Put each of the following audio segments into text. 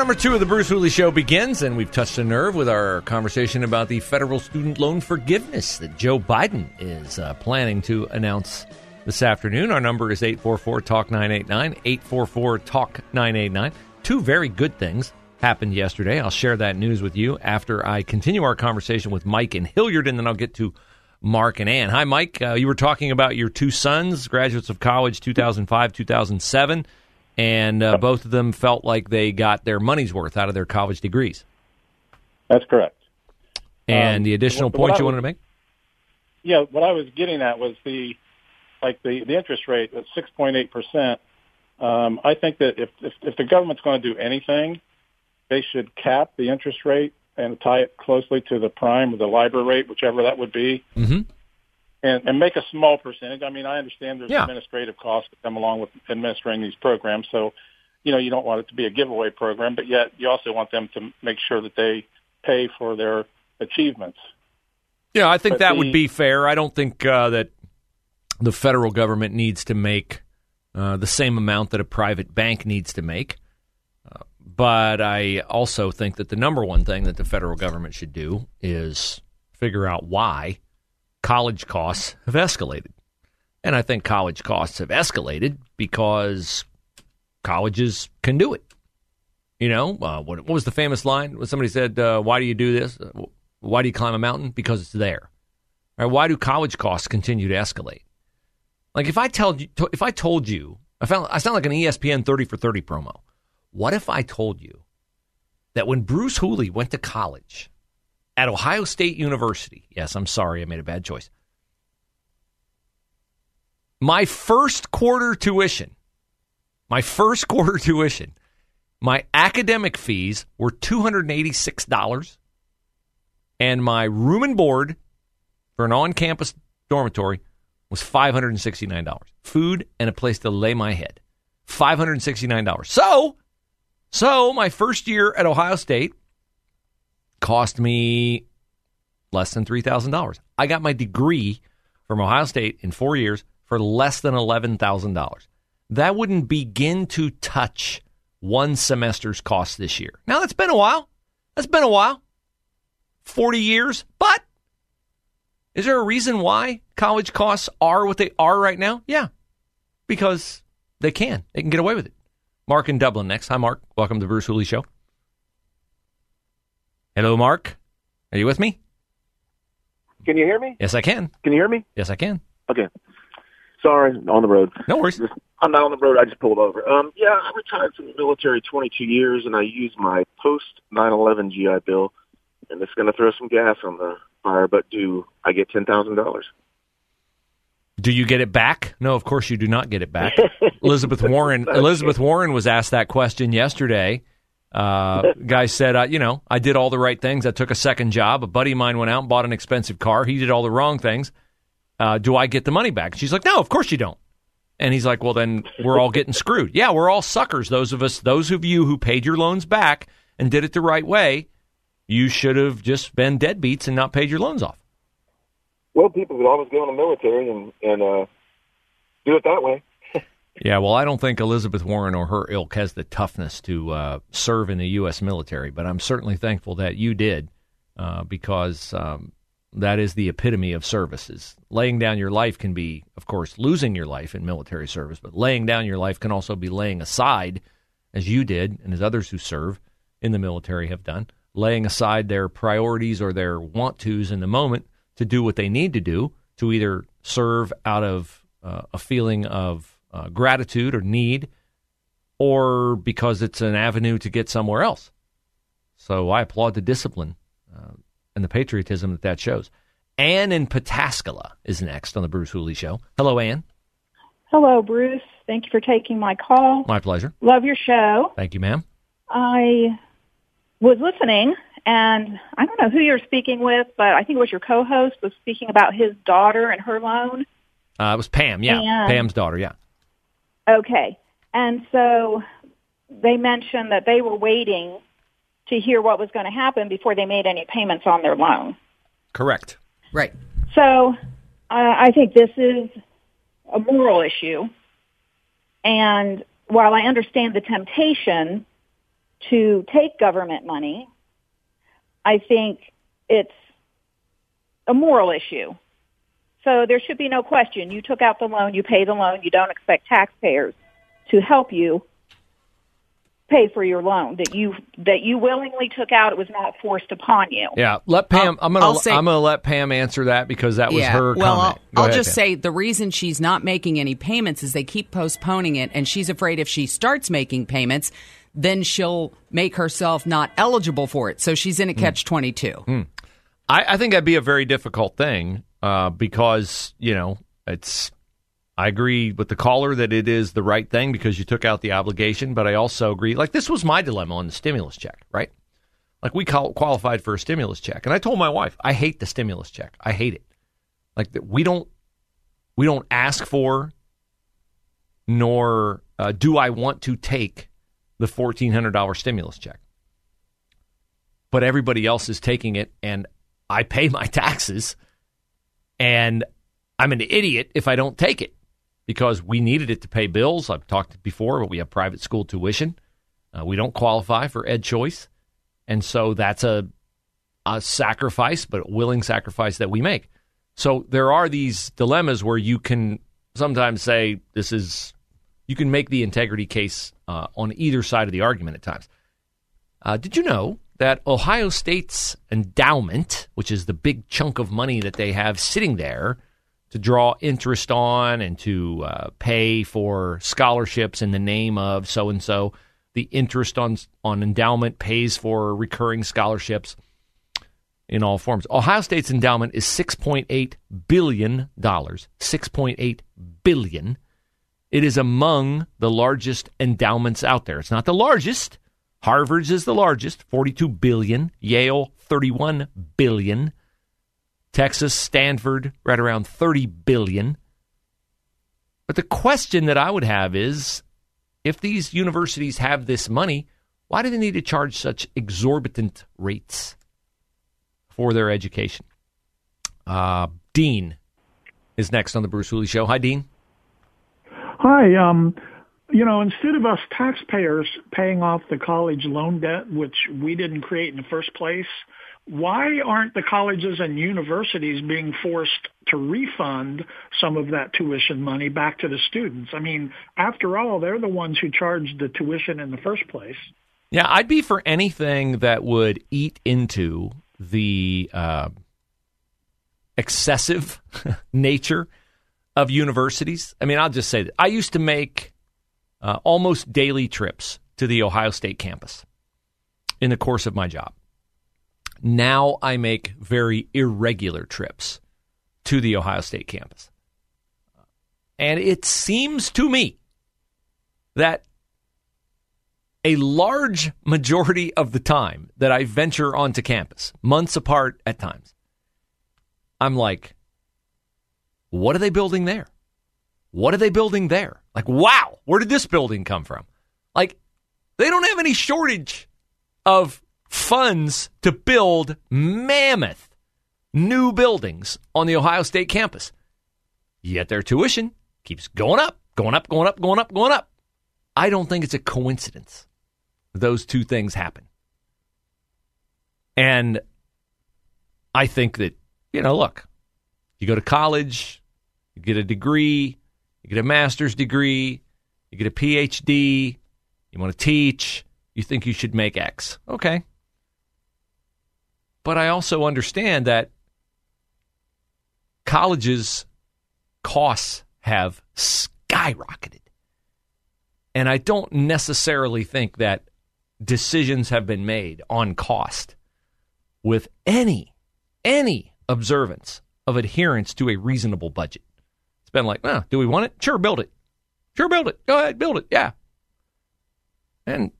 number two of the Bruce Hooley Show begins, and we've touched a nerve with our conversation about the federal student loan forgiveness that Joe Biden is uh, planning to announce this afternoon. Our number is 844 Talk 989, 844 Talk 989. Two very good things happened yesterday. I'll share that news with you after I continue our conversation with Mike and Hilliard, and then I'll get to Mark and Ann. Hi, Mike. Uh, you were talking about your two sons, graduates of college 2005, 2007 and uh, both of them felt like they got their money's worth out of their college degrees. That's correct. And Um, the additional what- point what you I wanted to make? Yeah, what I was getting at was the like the the interest rate at six point eight percent. Um, I think that if, if if the government's going to do anything, they should cap the interest rate and tie it closely to the prime or the LIBOR rate, whichever that would be, Mm-hmm. And, and make a small percentage. I mean, I understand there's Yeah. administrative costs that come along with administering these programs, so you know you don't want it to be a giveaway program, but yet you also want them to make sure that they pay for their achievements. Yeah, I think But that the- would be fair. I don't think uh, that the federal government needs to make uh, the same amount that a private bank needs to make. Uh, but I also think that the number one thing that the federal government should do is figure out why college costs have escalated. And I think college costs have escalated because colleges can do it. You know, uh, what, what was the famous line? When somebody said, uh, "Why do you do this? Why do you climb a mountain? Because it's there." Right, why do college costs continue to escalate? Like if I told you, if I told you, I found I sound like an ESPN thirty for thirty promo. What if I told you that when Bruce Hooley went to college at Ohio State University? Yes, I'm sorry, I made a bad choice. My first quarter tuition, my first quarter tuition, my academic fees were $286 and my room and board for an on-campus dormitory was $569. Food and a place to lay my head. $569. So, so my first year at Ohio State cost me less than $3,000. I got my degree from Ohio State in 4 years for less than $11,000. That wouldn't begin to touch one semester's cost this year. Now that's been a while. That's been a while. 40 years, but is there a reason why college costs are what they are right now? Yeah. Because they can. They can get away with it. Mark in Dublin next. Hi Mark. Welcome to the Bruce Hooley show. Hello Mark. Are you with me? Can you hear me? Yes, I can. Can you hear me? Yes, I can. Okay. Sorry, on the road. No worries. I'm not on the road. I just pulled over. Um, yeah, I retired from the military 22 years, and I used my post 9/11 GI Bill, and it's going to throw some gas on the fire. But do I get ten thousand dollars? Do you get it back? No, of course you do not get it back. Elizabeth Warren. Elizabeth Warren was asked that question yesterday. Uh, guy said, uh, you know, I did all the right things. I took a second job. A buddy of mine went out and bought an expensive car. He did all the wrong things. Uh, do I get the money back? She's like, no, of course you don't. And he's like, well, then we're all getting screwed. Yeah, we're all suckers. Those of us, those of you who paid your loans back and did it the right way, you should have just been deadbeats and not paid your loans off. Well, people could always go in the military and and uh, do it that way. Yeah, well, I don't think Elizabeth Warren or her ilk has the toughness to uh, serve in the U.S. military, but I'm certainly thankful that you did uh, because um, that is the epitome of services. Laying down your life can be, of course, losing your life in military service, but laying down your life can also be laying aside, as you did and as others who serve in the military have done, laying aside their priorities or their want tos in the moment to do what they need to do to either serve out of uh, a feeling of uh, gratitude or need, or because it's an avenue to get somewhere else. So I applaud the discipline uh, and the patriotism that that shows. Anne in Pataskala is next on the Bruce Hooley Show. Hello, Anne. Hello, Bruce. Thank you for taking my call. My pleasure. Love your show. Thank you, ma'am. I was listening, and I don't know who you're speaking with, but I think it was your co-host was speaking about his daughter and her loan. Uh, it was Pam, yeah. And- Pam's daughter, yeah. Okay, and so they mentioned that they were waiting to hear what was going to happen before they made any payments on their loan. Correct. Right. So uh, I think this is a moral issue. And while I understand the temptation to take government money, I think it's a moral issue. So there should be no question. You took out the loan, you pay the loan, you don't expect taxpayers to help you pay for your loan that you that you willingly took out. It was not forced upon you. Yeah, let Pam. I'll- I'm gonna I'll say- I'm gonna let Pam answer that because that was yeah. her well, comment. I'll, I'll ahead, just Pam. say the reason she's not making any payments is they keep postponing it, and she's afraid if she starts making payments, then she'll make herself not eligible for it. So she's in Hmm. a catch twenty two. I, I think that'd be a very difficult thing uh, because you know it's. I agree with the caller that it is the right thing because you took out the obligation, but I also agree. Like this was my dilemma on the stimulus check, right? Like we qual- qualified for a stimulus check, and I told my wife I hate the stimulus check. I hate it. Like we don't we don't ask for, nor uh, do I want to take the fourteen hundred dollar stimulus check. But everybody else is taking it, and I pay my taxes, and I'm an idiot if I don't take it because we needed it to pay bills. I've talked before, but we have private school tuition. Uh, we don't qualify for Ed Choice, and so that's a a sacrifice, but a willing sacrifice that we make. So there are these dilemmas where you can sometimes say this is you can make the integrity case uh, on either side of the argument at times. Uh, did you know that Ohio State's endowment, which is the big chunk of money that they have sitting there to draw interest on and to uh, pay for scholarships in the name of so and so, the interest on on endowment pays for recurring scholarships in all forms. Ohio State's endowment is six point eight billion dollars. Six point eight billion. It is among the largest endowments out there. It's not the largest. Harvard's is the largest, 42 billion. Yale, 31 billion. Texas, Stanford, right around 30 billion. But the question that I would have is if these universities have this money, why do they need to charge such exorbitant rates for their education? Uh, Dean is next on the Bruce Hooley Show. Hi, Dean. Hi. Um, you know, instead of us taxpayers paying off the college loan debt, which we didn't create in the first place, why aren't the colleges and universities being forced to refund some of that tuition money back to the students? I mean, after all, they're the ones who charged the tuition in the first place. Yeah, I'd be for anything that would eat into the uh, excessive nature of universities. I mean, I'll just say that I used to make uh, almost daily trips to the Ohio State campus in the course of my job. Now I make very irregular trips to the Ohio State campus. And it seems to me that a large majority of the time that I venture onto campus, months apart at times, I'm like, what are they building there? What are they building there? Like, wow, where did this building come from? Like, they don't have any shortage of funds to build mammoth new buildings on the Ohio State campus. Yet their tuition keeps going up, going up, going up, going up, going up. I don't think it's a coincidence those two things happen. And I think that, you know, look, you go to college, you get a degree, you get a master's degree, you get a PhD, you want to teach, you think you should make X. Okay. But I also understand that colleges costs have skyrocketed. And I don't necessarily think that decisions have been made on cost with any any observance of adherence to a reasonable budget. It's been like, oh, do we want it? Sure, build it. Sure, build it. Go ahead, build it. Yeah. And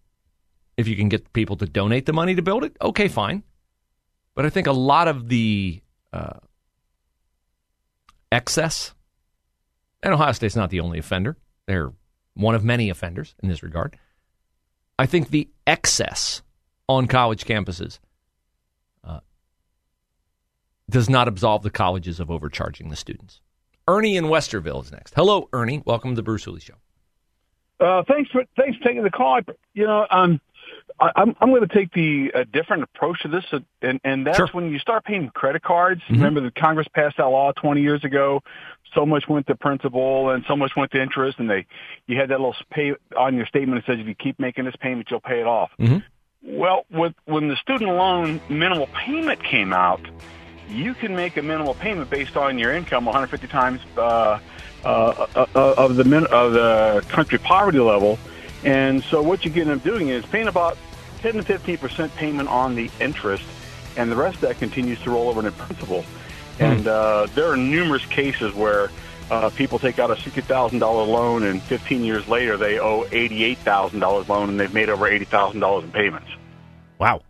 if you can get people to donate the money to build it, okay, fine. But I think a lot of the uh, excess, and Ohio State's not the only offender, they're one of many offenders in this regard. I think the excess on college campuses uh, does not absolve the colleges of overcharging the students. Ernie in Westerville is next. Hello, Ernie. Welcome to the Bruce Hooley Show. Uh, thanks for thanks for taking the call. I, You know, um, I, I'm I'm going to take the a different approach to this, uh, and and that's Sure. when you start paying credit cards. Mhm. Remember, the Congress passed that law 20 years ago. So much went to principal, and so much went to interest, and they you had that little pay on your statement that says if you keep making this payment, you'll pay it off. Mhm. Well, with when the student loan minimal payment came out, you can make a minimal payment based on your income 150 times uh, uh, uh, uh, of the min- of the country poverty level. And so what you end up doing is paying about 10 to 15 percent payment on the interest, and the rest of that continues to roll over into principal. And uh, there are numerous cases where uh, people take out a sixty thousand dollar loan, and 15 years later they owe eighty-eight thousand dollars loan, and they've made over eighty thousand dollars in payments. Wow.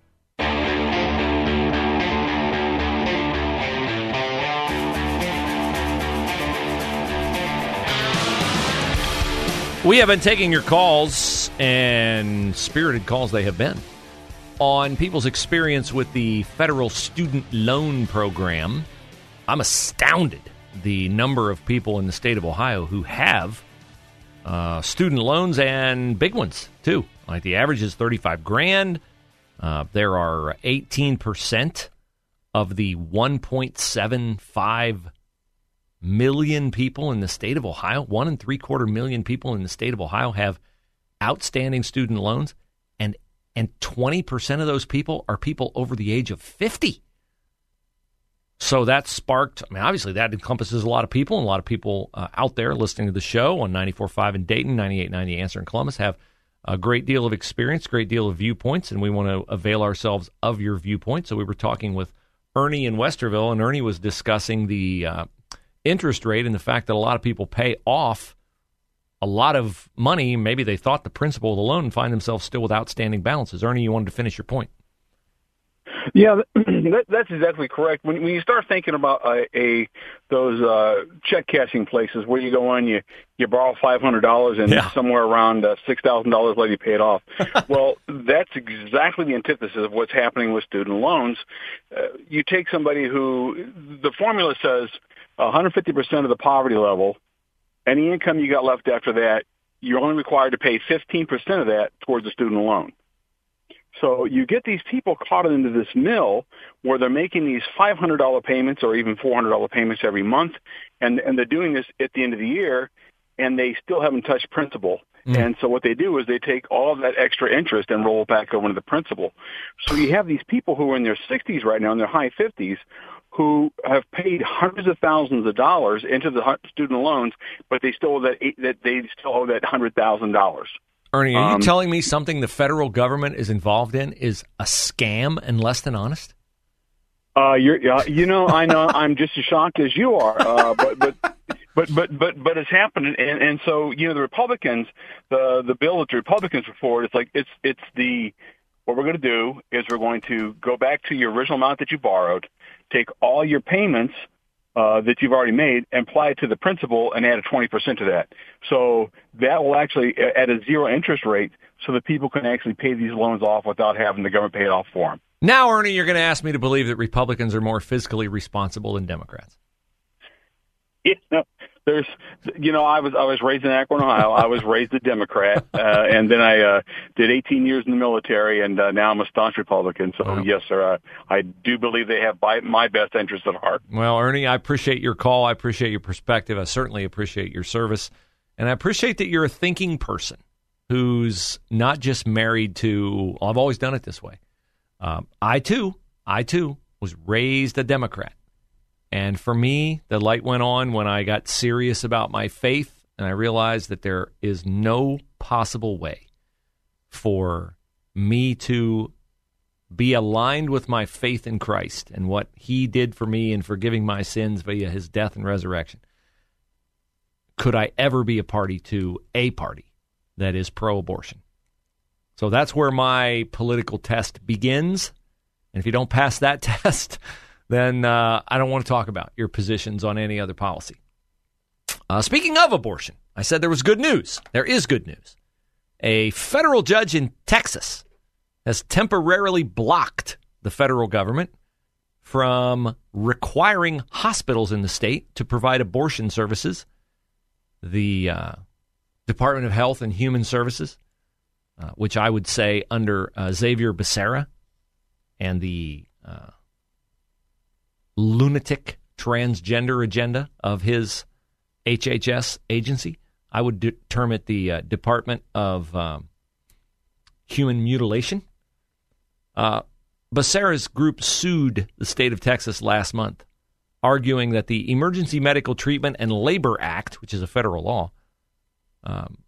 We have been taking your calls, and spirited calls they have been, on people's experience with the federal student loan program. I'm astounded the number of people in the state of Ohio who have uh, student loans and big ones too. Like the average is 35 grand. Uh, there are 18% of the 1.75 million people in the state of Ohio, one and three quarter million people in the state of Ohio have outstanding student loans, and and 20% of those people are people over the age of 50. So that sparked, I mean, obviously that encompasses a lot of people, and a lot of people uh, out there listening to the show on 94.5 in Dayton, 98.9 The Answer in Columbus have a great deal of experience, great deal of viewpoints, and we want to avail ourselves of your viewpoint. So we were talking with Ernie in Westerville, and Ernie was discussing the uh, interest rate and the fact that a lot of people pay off a lot of money. Maybe they thought the principal of the loan and find themselves still with outstanding balances. Ernie, you wanted to finish your point. Yeah, that, that's exactly correct. When, when you start thinking about a, a those uh, check cashing places where you go in, you you borrow five hundred dollars and Yeah. somewhere around uh, six thousand dollars later you pay it off. well, that's exactly the antithesis of what's happening with student loans. Uh, you take somebody who the formula says one hundred fifty percent of the poverty level, any income you got left after that, you're only required to pay fifteen percent of that towards the student loan. So you get these people caught into this mill where they're making these $500 payments or even $400 payments every month, and and they're doing this at the end of the year, and they still haven't touched principal. Mm. And so what they do is they take all of that extra interest and roll it back over into the principal. So you have these people who are in their 60s right now, in their high 50s, who have paid hundreds of thousands of dollars into the student loans, but they still owe that eight, that they still owe that hundred thousand dollars. Ernie, are you Um, telling me something the federal government is involved in is a scam and less than honest? Uh, you're, uh, you know, I know I'm just as shocked as you are, uh, but, but, but, but, but, but it's happening. And, and so, you know, the Republicans, the, the bill that the Republicans put forward, it's like, it's, it's the, what we're going to do is we're going to go back to your original amount that you borrowed, take all your payments, uh, that you've already made and apply it to the principal and add a 20% to that. So that will actually, at a zero interest rate, so that people can actually pay these loans off without having the government pay it off for them. Now, Ernie, you're going to ask me to believe that Republicans are more fiscally responsible than Democrats. Yeah, no, there's, you know, I was I was raised in Akron, Ohio. I was raised a Democrat, uh, and then I uh, did 18 years in the military, and uh, now I'm a staunch Republican. So yes, sir, uh, I do believe they have by, my best interest at heart. Well, Ernie, I appreciate your call. I appreciate your perspective. I certainly appreciate your service. And I appreciate that you're a thinking person who's not just married to, well, I've always done it this way. Um, I, too, I, too, was raised a Democrat. And for me, the light went on when I got serious about my faith and I realized that there is no possible way for me to be aligned with my faith in Christ and what he did for me in forgiving my sins via his death and resurrection. Could I ever be a party to a party that is pro abortion? So that's where my political test begins. And if you don't pass that test, then uh, I don't want to talk about your positions on any other policy. Uh, speaking of abortion, I said there was good news. There is good news. A federal judge in Texas has temporarily blocked the federal government from requiring hospitals in the state to provide abortion services. The uh, Department of Health and Human Services, uh, which I would say under uh, Xavier Becerra and the uh, lunatic transgender agenda of his HHS agency, I would de- term it the uh, Department of um, Human Mutilation. Uh, Becerra's group sued the state of Texas last month, arguing that the Emergency Medical Treatment and Labor Act, which is a federal law, um,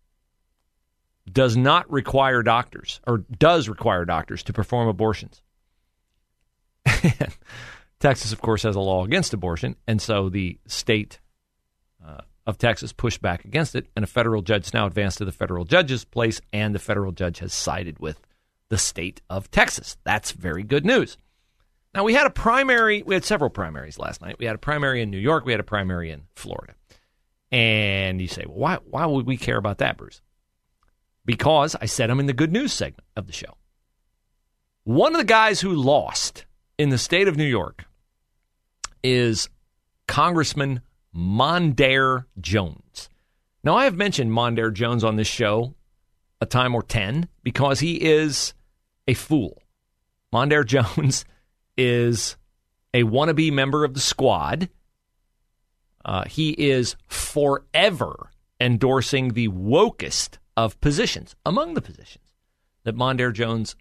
does not require doctors, or does require doctors, to perform abortions. Texas, of course, has a law against abortion, and so the state uh, of Texas pushed back against it, and a federal judge now advanced to the federal judge's place, and the federal judge has sided with the state of Texas. That's very good news. Now, we had a primary, we had several primaries last night. We had a primary in New York, we had a primary in Florida. And you say, well, why, why would we care about that, Bruce? Because I said I'm in the good news segment of the show. One of the guys who lost in the state of New York is Congressman Mondaire Jones. Now, I have mentioned Mondaire Jones on this show a time or 10 because he is a fool. Mondaire Jones is a wannabe member of the squad. Uh, he is forever endorsing the wokest of positions. Among the positions that Mondaire Jones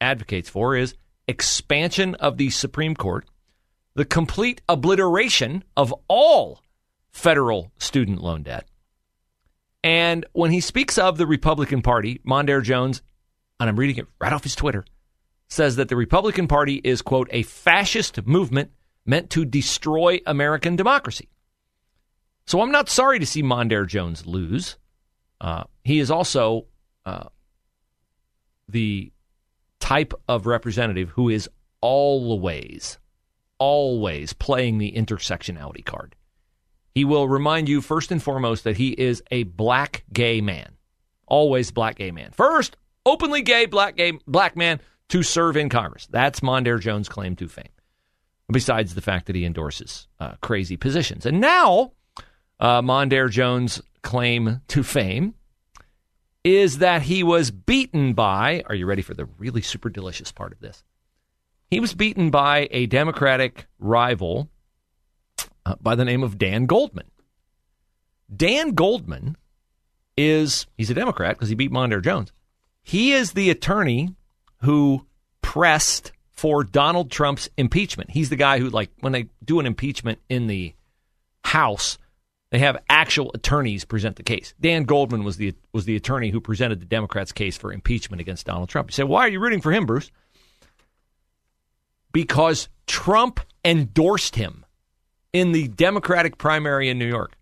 advocates for is expansion of the Supreme Court, the complete obliteration of all federal student loan debt. And when he speaks of the Republican Party, Mondaire Jones, and I'm reading it right off his Twitter, says that the Republican Party is, quote, a fascist movement meant to destroy American democracy. So I'm not sorry to see Mondaire Jones lose. Uh, he is also uh, the type of representative who is always, always playing the intersectionality card. He will remind you first and foremost that he is a black gay man. Always black gay man. First, openly gay black gay black man to serve in Congress. That's Mondaire Jones' claim to fame. Besides the fact that he endorses uh, crazy positions. And now, uh, Mondaire Jones' claim to fame is that he was beaten by, are you ready for the really super delicious part of this? He was beaten by a Democratic rival uh, by the name of Dan Goldman. Dan Goldman is, he's a Democrat because he beat Mondaire Jones. He is the attorney who pressed for Donald Trump's impeachment. He's the guy who, like, when they do an impeachment in the House, they have actual attorneys present the case. Dan Goldman was the was the attorney who presented the Democrats' case for impeachment against Donald Trump. You say, why are you rooting for him, Bruce? Because Trump endorsed him in the Democratic primary in New York.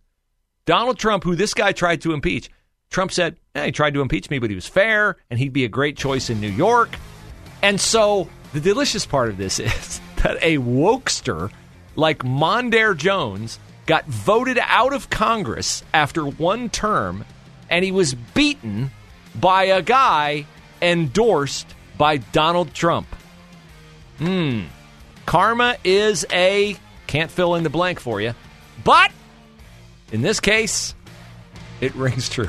Donald Trump, who this guy tried to impeach, Trump said, he tried to impeach me, but he was fair and he'd be a great choice in New York. And so the delicious part of this is that a wokester like Mondaire Jones got voted out of Congress after one term and he was beaten by a guy endorsed by Donald Trump. Hmm. Karma is a can't fill in the blank for you. But in this case, it rings true.